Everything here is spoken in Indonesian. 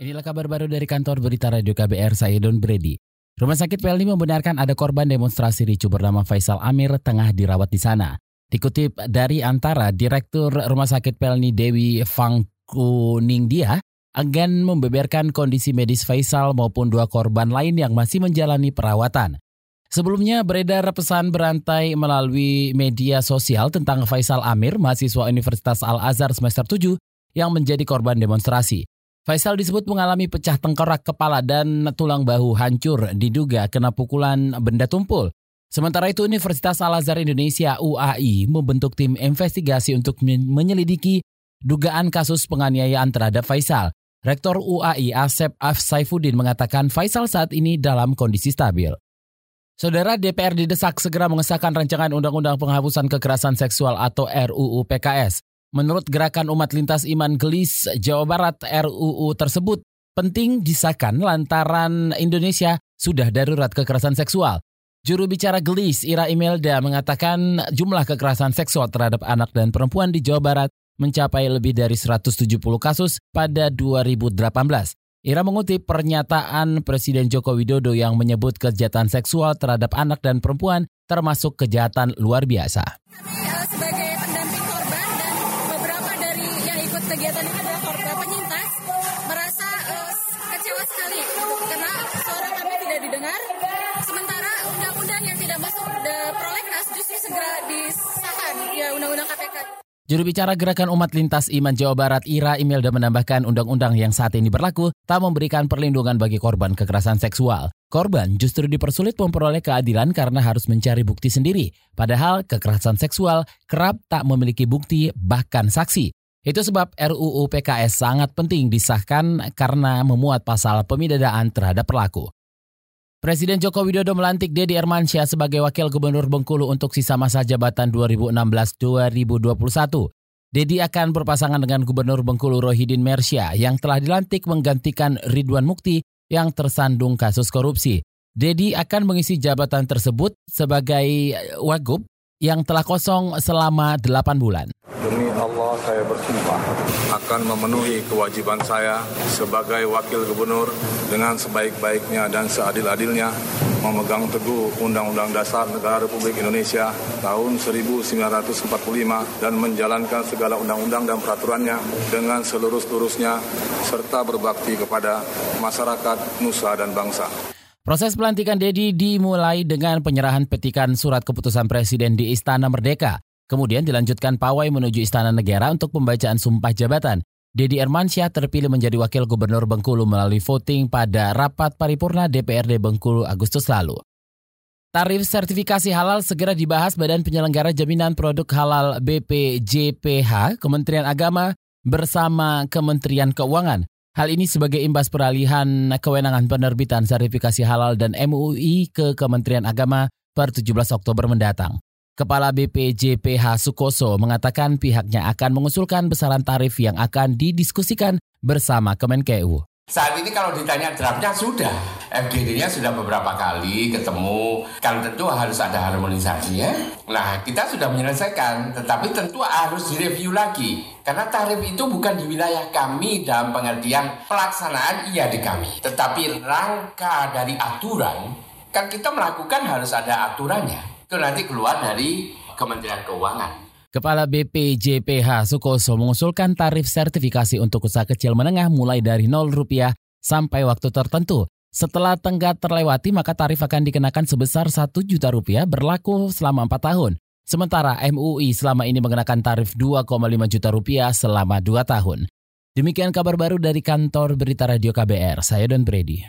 Inilah kabar baru dari kantor berita Radio KBR, saya Don Brady. Rumah sakit Pelni membenarkan ada korban demonstrasi ricu bernama Faisal Amir tengah dirawat di sana. Dikutip dari antara Direktur Rumah Sakit Pelni Dewi Fang Kuningdia, agan membeberkan kondisi medis Faisal maupun dua korban lain yang masih menjalani perawatan. Sebelumnya beredar pesan berantai melalui media sosial tentang Faisal Amir, mahasiswa Universitas Al-Azhar semester 7 yang menjadi korban demonstrasi. Faisal disebut mengalami pecah tengkorak kepala dan tulang bahu hancur diduga kena pukulan benda tumpul. Sementara itu Universitas Al-Azhar Indonesia UAI membentuk tim investigasi untuk menyelidiki dugaan kasus penganiayaan terhadap Faisal. Rektor UAI Asep Af Saifuddin mengatakan Faisal saat ini dalam kondisi stabil. Saudara DPR didesak segera mengesahkan rancangan Undang-Undang Penghapusan Kekerasan Seksual atau RUU PKS. Menurut Gerakan Umat Lintas Iman Gelis Jawa Barat, RUU tersebut penting disahkan lantaran Indonesia sudah darurat kekerasan seksual. Juru bicara Gelis, Ira Imelda, mengatakan jumlah kekerasan seksual terhadap anak dan perempuan di Jawa Barat mencapai lebih dari 170 kasus pada 2018. Ira mengutip pernyataan Presiden Joko Widodo yang menyebut kejahatan seksual terhadap anak dan perempuan termasuk kejahatan luar biasa. Juru bicara Gerakan Umat Lintas Iman Jawa Barat Ira Imelda menambahkan undang-undang yang saat ini berlaku tak memberikan perlindungan bagi korban kekerasan seksual. Korban justru dipersulit memperoleh keadilan karena harus mencari bukti sendiri. Padahal kekerasan seksual kerap tak memiliki bukti bahkan saksi. Itu sebab RUU PKS sangat penting disahkan karena memuat pasal pemidadaan terhadap pelaku. Presiden Joko Widodo melantik Dedi Ermansyah sebagai Wakil Gubernur Bengkulu untuk sisa masa jabatan 2016-2021. Dedi akan berpasangan dengan Gubernur Bengkulu Rohidin Mersya yang telah dilantik menggantikan Ridwan Mukti yang tersandung kasus korupsi. Dedi akan mengisi jabatan tersebut sebagai wagub yang telah kosong selama 8 bulan. Saya bersumpah akan memenuhi kewajiban saya sebagai wakil gubernur dengan sebaik-baiknya dan seadil-adilnya memegang teguh Undang-Undang Dasar Negara Republik Indonesia tahun 1945 dan menjalankan segala undang-undang dan peraturannya dengan seluruh-seluruhnya serta berbakti kepada masyarakat, nusa dan bangsa. Proses pelantikan Dedi dimulai dengan penyerahan petikan surat keputusan Presiden di Istana Merdeka. Kemudian dilanjutkan pawai menuju Istana Negara untuk pembacaan sumpah jabatan. Dedi Ermansyah terpilih menjadi Wakil Gubernur Bengkulu melalui voting pada rapat paripurna DPRD Bengkulu Agustus lalu. Tarif sertifikasi halal segera dibahas Badan Penyelenggara Jaminan Produk Halal BPJPH, Kementerian Agama, bersama Kementerian Keuangan. Hal ini sebagai imbas peralihan kewenangan penerbitan sertifikasi halal dan MUI ke Kementerian Agama per 17 Oktober mendatang. Kepala BPJPH Sukoso mengatakan pihaknya akan mengusulkan besaran tarif yang akan didiskusikan bersama Kemenkeu. Saat ini kalau ditanya draftnya sudah, FGD-nya sudah beberapa kali ketemu, kan tentu harus ada harmonisasi ya. Nah kita sudah menyelesaikan, tetapi tentu harus direview lagi. Karena tarif itu bukan di wilayah kami dalam pengertian pelaksanaan iya di kami. Tetapi rangka dari aturan, kan kita melakukan harus ada aturannya. Itu nanti keluar dari Kementerian Keuangan. Kepala BPJPH Sukoso mengusulkan tarif sertifikasi untuk usaha kecil menengah mulai dari 0 rupiah sampai waktu tertentu. Setelah tenggat terlewati maka tarif akan dikenakan sebesar 1 juta rupiah berlaku selama 4 tahun. Sementara MUI selama ini mengenakan tarif 2,5 juta rupiah selama 2 tahun. Demikian kabar baru dari kantor Berita Radio KBR, saya Don Brady.